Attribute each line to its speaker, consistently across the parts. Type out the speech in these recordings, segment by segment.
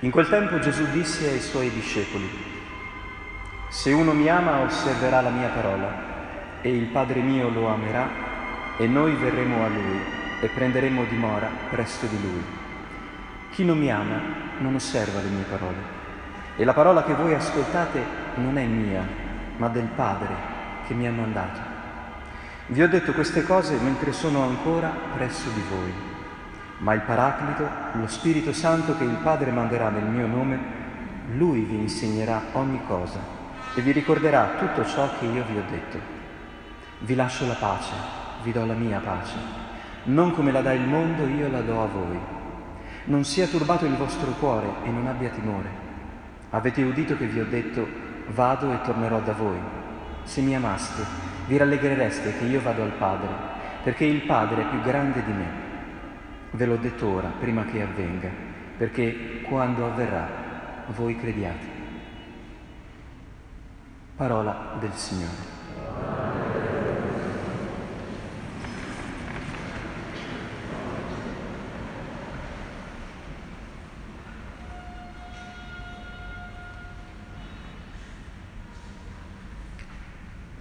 Speaker 1: In quel tempo Gesù disse ai suoi discepoli, se uno mi ama osserverà la mia parola e il Padre mio lo amerà e noi verremo a lui e prenderemo dimora presto di lui. Chi non mi ama non osserva le mie parole e la parola che voi ascoltate non è mia, ma del Padre che mi ha mandato. Vi ho detto queste cose mentre sono ancora presso di voi, ma il Paraclito, lo Spirito Santo che il Padre manderà nel mio nome, lui vi insegnerà ogni cosa e vi ricorderà tutto ciò che io vi ho detto. Vi lascio la pace, vi do la mia pace. Non come la dà il mondo, io la do a voi. Non sia turbato il vostro cuore e non abbia timore. Avete udito che vi ho detto, vado e tornerò da voi. Se mi amaste, vi rallegrereste che io vado al Padre, perché il Padre è più grande di me. Ve l'ho detto ora, prima che avvenga, perché quando avverrà, voi crediate. Parola del Signore.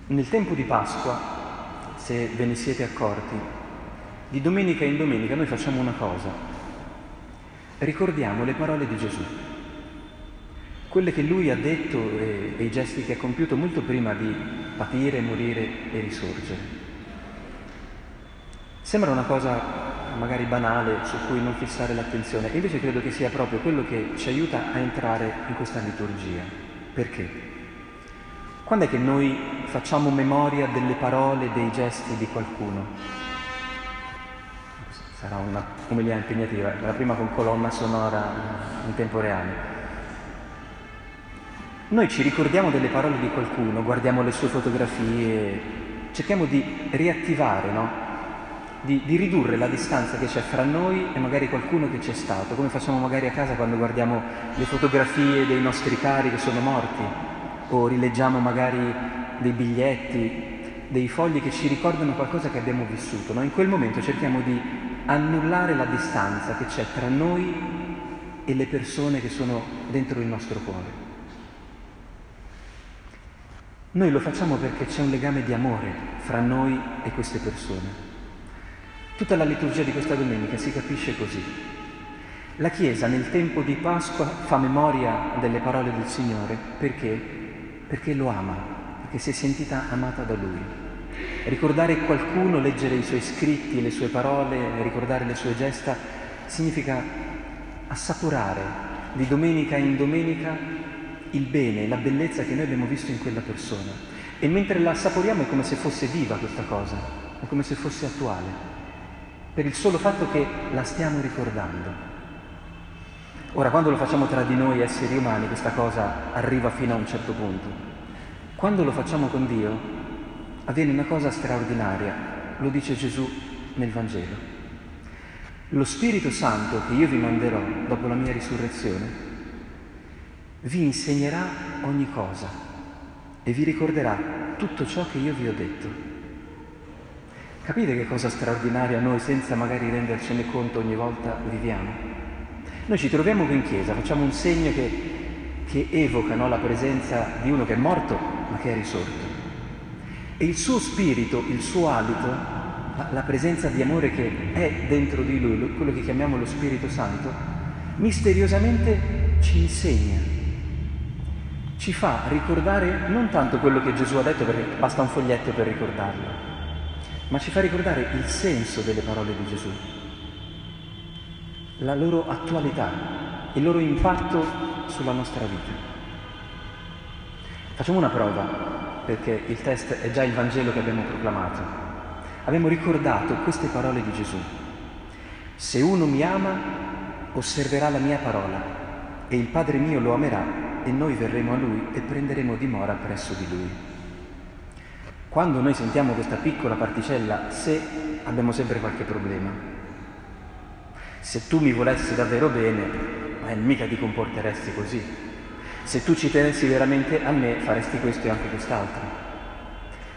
Speaker 1: Nel tempo di Pasqua, se ve ne siete accorti, di domenica in domenica noi facciamo una cosa, ricordiamo le parole di Gesù, quelle che lui ha detto e, e i gesti che ha compiuto molto prima di patire, morire e risorgere. Sembra una cosa magari banale su cui non fissare l'attenzione, invece credo che sia proprio quello che ci aiuta a entrare in questa liturgia. Perché? Quando è che noi facciamo memoria delle parole, dei gesti di qualcuno? Sarà una umilia impegnativa, la prima con colonna sonora in tempo reale. Noi ci ricordiamo delle parole di qualcuno, guardiamo le sue fotografie, cerchiamo di riattivare, no? di, di, ridurre la distanza che c'è fra noi e magari qualcuno che c'è stato, come facciamo magari a casa quando guardiamo le fotografie dei nostri cari che sono morti o rileggiamo magari dei biglietti, dei fogli che ci ricordano qualcosa che abbiamo vissuto. No? In quel momento cerchiamo di annullare la distanza che c'è tra noi e le persone che sono dentro il nostro cuore. Noi lo facciamo perché c'è un legame di amore fra noi e queste persone. Tutta la liturgia di questa domenica si capisce così. La Chiesa nel tempo di Pasqua fa memoria delle parole del Signore perché perché lo ama, perché si è sentita amata da lui. Ricordare qualcuno, leggere i suoi scritti, le sue parole, ricordare le sue gesta, significa assaporare di domenica in domenica il bene, la bellezza che noi abbiamo visto in quella persona. E mentre la assaporiamo è come se fosse viva questa cosa, è come se fosse attuale, per il solo fatto che la stiamo ricordando. Ora, quando lo facciamo tra di noi esseri umani, questa cosa arriva fino a un certo punto. Quando lo facciamo con Dio, avviene una cosa straordinaria, lo dice Gesù nel Vangelo. Lo Spirito Santo che io vi manderò dopo la mia risurrezione vi insegnerà ogni cosa e vi ricorderà tutto ciò che io vi ho detto. Capite che cosa straordinaria noi, senza magari rendercene conto ogni volta, viviamo? Noi ci troviamo qui in chiesa, facciamo un segno che, che evoca no, la presenza di uno che è morto ma che è risorto. E il suo spirito, il suo alito, la presenza di amore che è dentro di lui, quello che chiamiamo lo Spirito Santo, misteriosamente ci insegna, ci fa ricordare non tanto quello che Gesù ha detto perché basta un foglietto per ricordarlo, ma ci fa ricordare il senso delle parole di Gesù, la loro attualità, il loro impatto sulla nostra vita. Facciamo una prova, perché il test è già il Vangelo che abbiamo proclamato. Abbiamo ricordato queste parole di Gesù. Se uno mi ama, osserverà la mia parola, e il Padre mio lo amerà, e noi verremo a lui e prenderemo dimora presso di lui. Quando noi sentiamo questa piccola particella se, abbiamo sempre qualche problema se tu mi volessi davvero bene, eh, mica ti comporteresti così. Se tu ci tenessi veramente a me, faresti questo e anche quest'altro.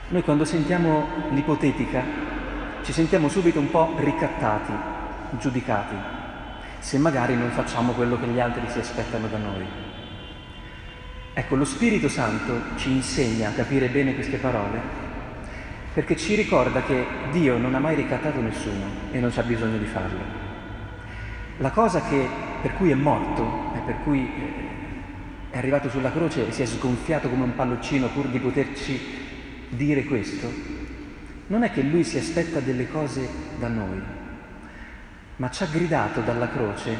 Speaker 1: Noi quando sentiamo l'ipotetica, ci sentiamo subito un po' ricattati, giudicati. se magari non facciamo quello che gli altri si aspettano da noi. Ecco, lo Spirito Santo ci insegna a capire bene queste parole perché ci ricorda che Dio non ha mai ricattato nessuno e non c'ha bisogno di farlo. La cosa che, per cui è morto e per cui eh, è arrivato sulla croce e si è sgonfiato come un palloncino pur di poterci dire questo, non è che lui si aspetta delle cose da noi, ma ci ha gridato dalla croce,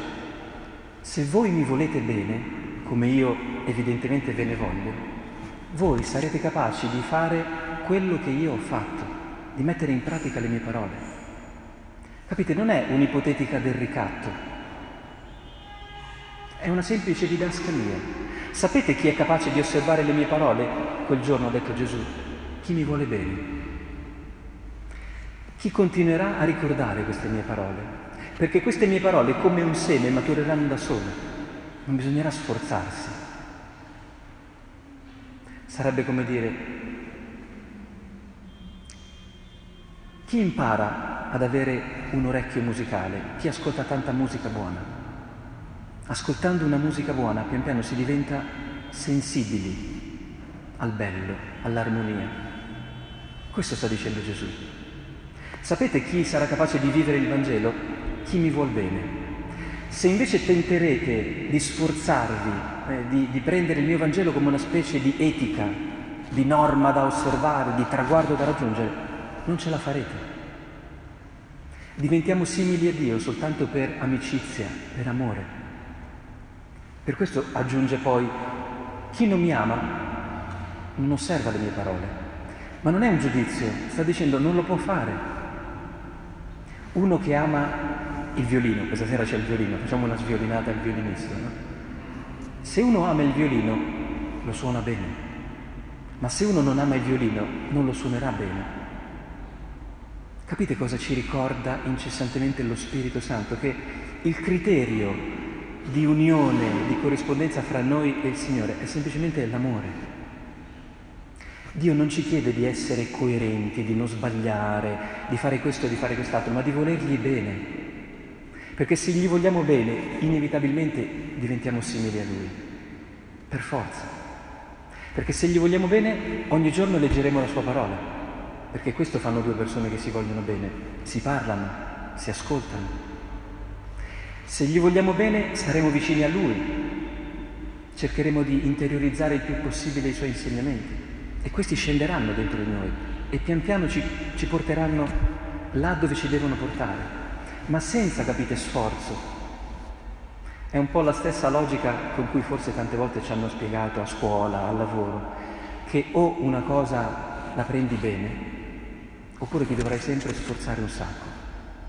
Speaker 1: se voi mi volete bene, come io evidentemente ve ne voglio, voi sarete capaci di fare quello che io ho fatto, di mettere in pratica le mie parole. Capite, non è un'ipotetica del ricatto, è una semplice didascalia. Sapete chi è capace di osservare le mie parole? Quel giorno ha detto Gesù, chi mi vuole bene. Chi continuerà a ricordare queste mie parole? Perché queste mie parole, come un seme, matureranno da sole. Non bisognerà sforzarsi. Sarebbe come dire, chi impara ad avere un orecchio musicale? Chi ascolta tanta musica buona? Ascoltando una musica buona, pian piano si diventa sensibili al bello, all'armonia. Questo sta dicendo Gesù. Sapete chi sarà capace di vivere il Vangelo? Chi mi vuol bene. Se invece tenterete di sforzarvi, eh, di, di prendere il mio Vangelo come una specie di etica, di norma da osservare, di traguardo da raggiungere, non ce la farete. Diventiamo simili a Dio soltanto per amicizia, per amore. Per questo aggiunge poi, chi non mi ama non osserva le mie parole, ma non è un giudizio, sta dicendo non lo può fare. Uno che ama il violino, questa sera c'è il violino, facciamo una sviolinata al violinista, no? Se uno ama il violino, lo suona bene, ma se uno non ama il violino, non lo suonerà bene. Capite cosa ci ricorda incessantemente lo Spirito Santo? Che il criterio di unione, di corrispondenza fra noi e il Signore, è semplicemente l'amore. Dio non ci chiede di essere coerenti, di non sbagliare, di fare questo e di fare quest'altro, ma di volergli bene. Perché se gli vogliamo bene, inevitabilmente diventiamo simili a Lui, per forza. Perché se gli vogliamo bene, ogni giorno leggeremo la Sua parola. Perché questo fanno due persone che si vogliono bene, si parlano, si ascoltano. Se gli vogliamo bene saremo vicini a Lui, cercheremo di interiorizzare il più possibile i Suoi insegnamenti. E questi scenderanno dentro di noi e pian piano ci, ci porteranno là dove ci devono portare, ma senza, capite, sforzo. È un po' la stessa logica con cui forse tante volte ci hanno spiegato a scuola, al lavoro, che o una cosa la prendi bene, oppure ti dovrai sempre sforzare un sacco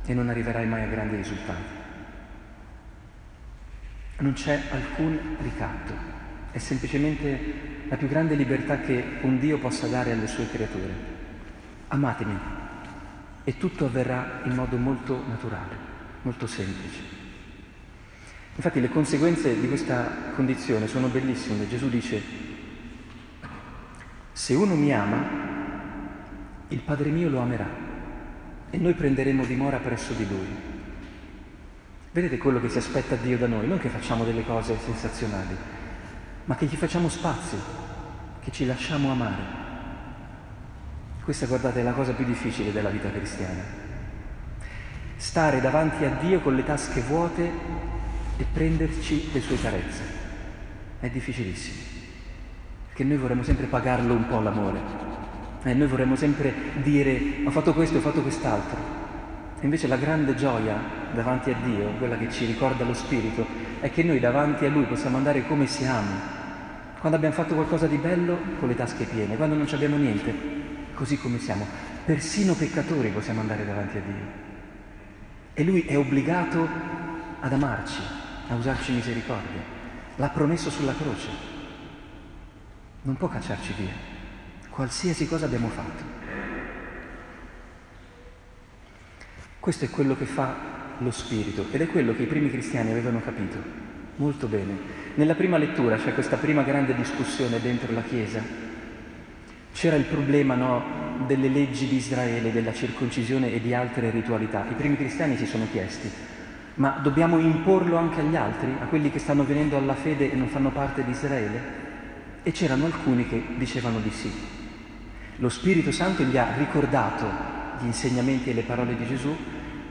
Speaker 1: e non arriverai mai a grandi risultati non c'è alcun ricatto, è semplicemente la più grande libertà che un Dio possa dare alle sue creature. Amatemi e tutto avverrà in modo molto naturale, molto semplice. Infatti le conseguenze di questa condizione sono bellissime. Gesù dice, se uno mi ama, il Padre mio lo amerà e noi prenderemo dimora presso di lui. Vedete quello che si aspetta Dio da noi, non che facciamo delle cose sensazionali, ma che gli facciamo spazio, che ci lasciamo amare. Questa, guardate, è la cosa più difficile della vita cristiana. Stare davanti a Dio con le tasche vuote e prenderci le sue carezze. È difficilissimo, perché noi vorremmo sempre pagarlo un po' l'amore. Eh, noi vorremmo sempre dire ho fatto questo, ho fatto quest'altro. E invece la grande gioia davanti a Dio, quella che ci ricorda lo Spirito, è che noi davanti a Lui possiamo andare come siamo. Quando abbiamo fatto qualcosa di bello, con le tasche piene, quando non abbiamo niente, così come siamo. Persino peccatori possiamo andare davanti a Dio. E Lui è obbligato ad amarci, a usarci misericordia. L'ha promesso sulla croce. Non può cacciarci via, qualsiasi cosa abbiamo fatto. Questo è quello che fa lo Spirito ed è quello che i primi cristiani avevano capito molto bene. Nella prima lettura c'è questa prima grande discussione dentro la Chiesa. C'era il problema no, delle leggi di Israele, della circoncisione e di altre ritualità. I primi cristiani si sono chiesti, Ma dobbiamo imporlo anche agli altri, a quelli che stanno venendo alla fede e non fanno parte di Israele? E c'erano alcuni che dicevano di sì. Lo Spirito Santo gli ha ricordato gli insegnamenti e le parole di Gesù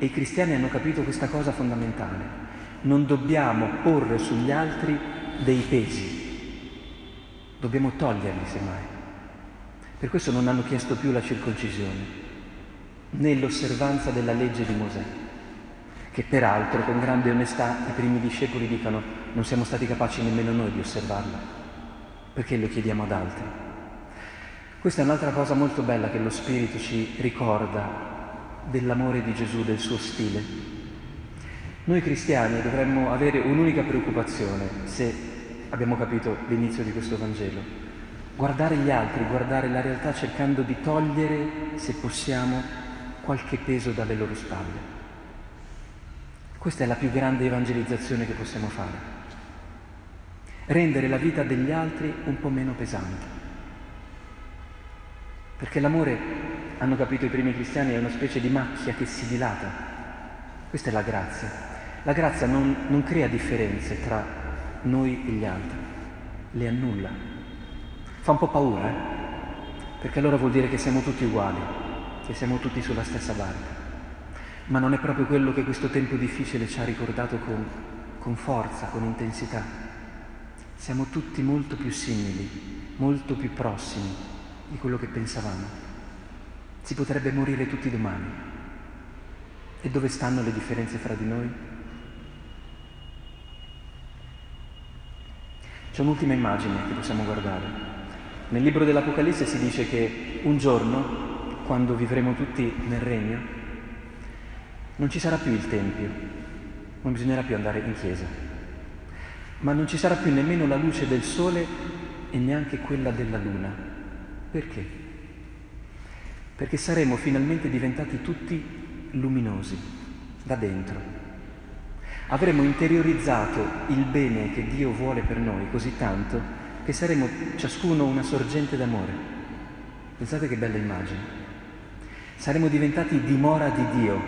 Speaker 1: e i cristiani hanno capito questa cosa fondamentale. Non dobbiamo porre sugli altri dei pesi, dobbiamo toglierli semmai. Per questo non hanno chiesto più la circoncisione, né l'osservanza della legge di Mosè, che peraltro con grande onestà i primi discepoli dicono non siamo stati capaci nemmeno noi di osservarla perché lo chiediamo ad altri? Questa è un'altra cosa molto bella che lo Spirito ci ricorda dell'amore di Gesù, del suo stile. Noi cristiani dovremmo avere un'unica preoccupazione, se abbiamo capito l'inizio di questo Vangelo, guardare gli altri, guardare la realtà cercando di togliere, se possiamo, qualche peso dalle loro spalle. Questa è la più grande evangelizzazione che possiamo fare rendere la vita degli altri un po' meno pesante. Perché l'amore, hanno capito i primi cristiani, è una specie di macchia che si dilata. Questa è la grazia. La grazia non, non crea differenze tra noi e gli altri, le annulla. Fa un po' paura, eh? perché allora vuol dire che siamo tutti uguali, che siamo tutti sulla stessa barca. Ma non è proprio quello che questo tempo difficile ci ha ricordato con, con forza, con intensità. Siamo tutti molto più simili, molto più prossimi di quello che pensavamo. Si potrebbe morire tutti domani. E dove stanno le differenze fra di noi? C'è un'ultima immagine che possiamo guardare. Nel libro dell'Apocalisse si dice che un giorno, quando vivremo tutti nel regno, non ci sarà più il Tempio, non bisognerà più andare in chiesa, ma non ci sarà più nemmeno la luce del sole e neanche quella della luna. Perché? Perché saremo finalmente diventati tutti luminosi da dentro. Avremo interiorizzato il bene che Dio vuole per noi così tanto che saremo ciascuno una sorgente d'amore. Pensate che bella immagine. Saremo diventati dimora di Dio,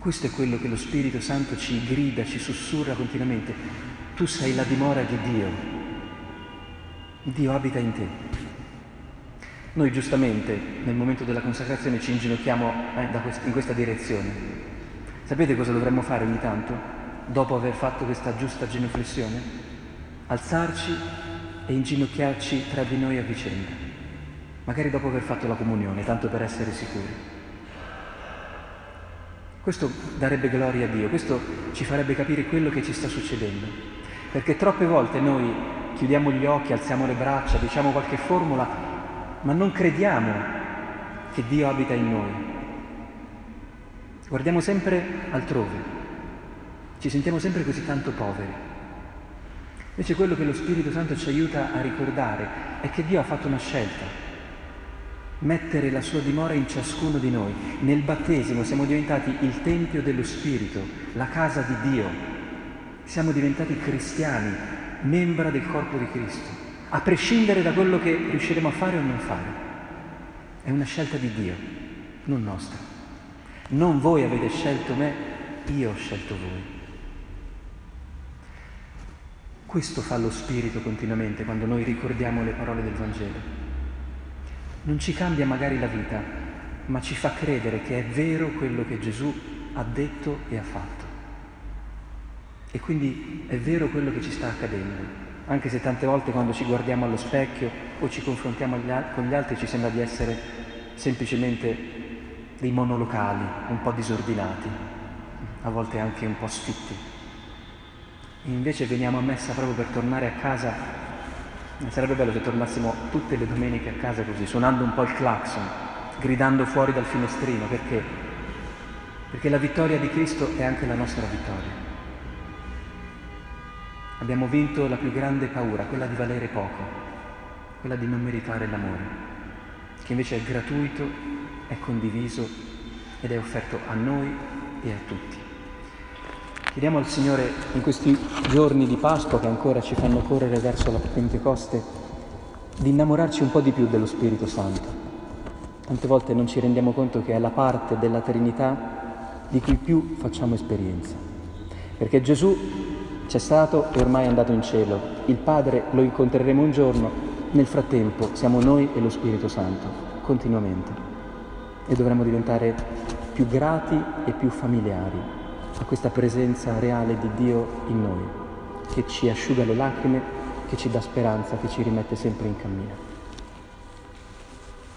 Speaker 1: questo è quello che lo Spirito Santo ci grida, ci sussurra continuamente. Tu sei la dimora di Dio. Dio abita in te. Noi giustamente nel momento della consacrazione ci inginocchiamo eh, quest- in questa direzione. Sapete cosa dovremmo fare ogni tanto? Dopo aver fatto questa giusta genuflessione? Alzarci e inginocchiarci tra di noi a vicenda. Magari dopo aver fatto la comunione, tanto per essere sicuri. Questo darebbe gloria a Dio, questo ci farebbe capire quello che ci sta succedendo. Perché troppe volte noi chiudiamo gli occhi, alziamo le braccia, diciamo qualche formula, ma non crediamo che Dio abita in noi. Guardiamo sempre altrove, ci sentiamo sempre così tanto poveri. Invece quello che lo Spirito Santo ci aiuta a ricordare è che Dio ha fatto una scelta, mettere la sua dimora in ciascuno di noi. Nel battesimo siamo diventati il Tempio dello Spirito, la casa di Dio. Siamo diventati cristiani, membra del corpo di Cristo, a prescindere da quello che riusciremo a fare o non fare. È una scelta di Dio, non nostra. Non voi avete scelto me, io ho scelto voi. Questo fa lo Spirito continuamente quando noi ricordiamo le parole del Vangelo non ci cambia magari la vita, ma ci fa credere che è vero quello che Gesù ha detto e ha fatto. E quindi è vero quello che ci sta accadendo, anche se tante volte quando ci guardiamo allo specchio o ci confrontiamo con gli altri ci sembra di essere semplicemente dei monolocali, un po' disordinati, a volte anche un po' sfitti. Invece veniamo a messa proprio per tornare a casa Sarebbe bello se tornassimo tutte le domeniche a casa così, suonando un po' il clacson, gridando fuori dal finestrino, perché? Perché la vittoria di Cristo è anche la nostra vittoria. Abbiamo vinto la più grande paura, quella di valere poco, quella di non meritare l'amore, che invece è gratuito, è condiviso ed è offerto a noi e a tutti. Chiediamo al Signore in questi giorni di Pasqua che ancora ci fanno correre verso la Pentecoste di innamorarci un po' di più dello Spirito Santo. Tante volte non ci rendiamo conto che è la parte della Trinità di cui più facciamo esperienza. Perché Gesù c'è stato e ormai è andato in cielo, il Padre lo incontreremo un giorno, nel frattempo siamo noi e lo Spirito Santo, continuamente. E dovremmo diventare più grati e più familiari a questa presenza reale di Dio in noi, che ci asciuga le lacrime, che ci dà speranza, che ci rimette sempre in cammino.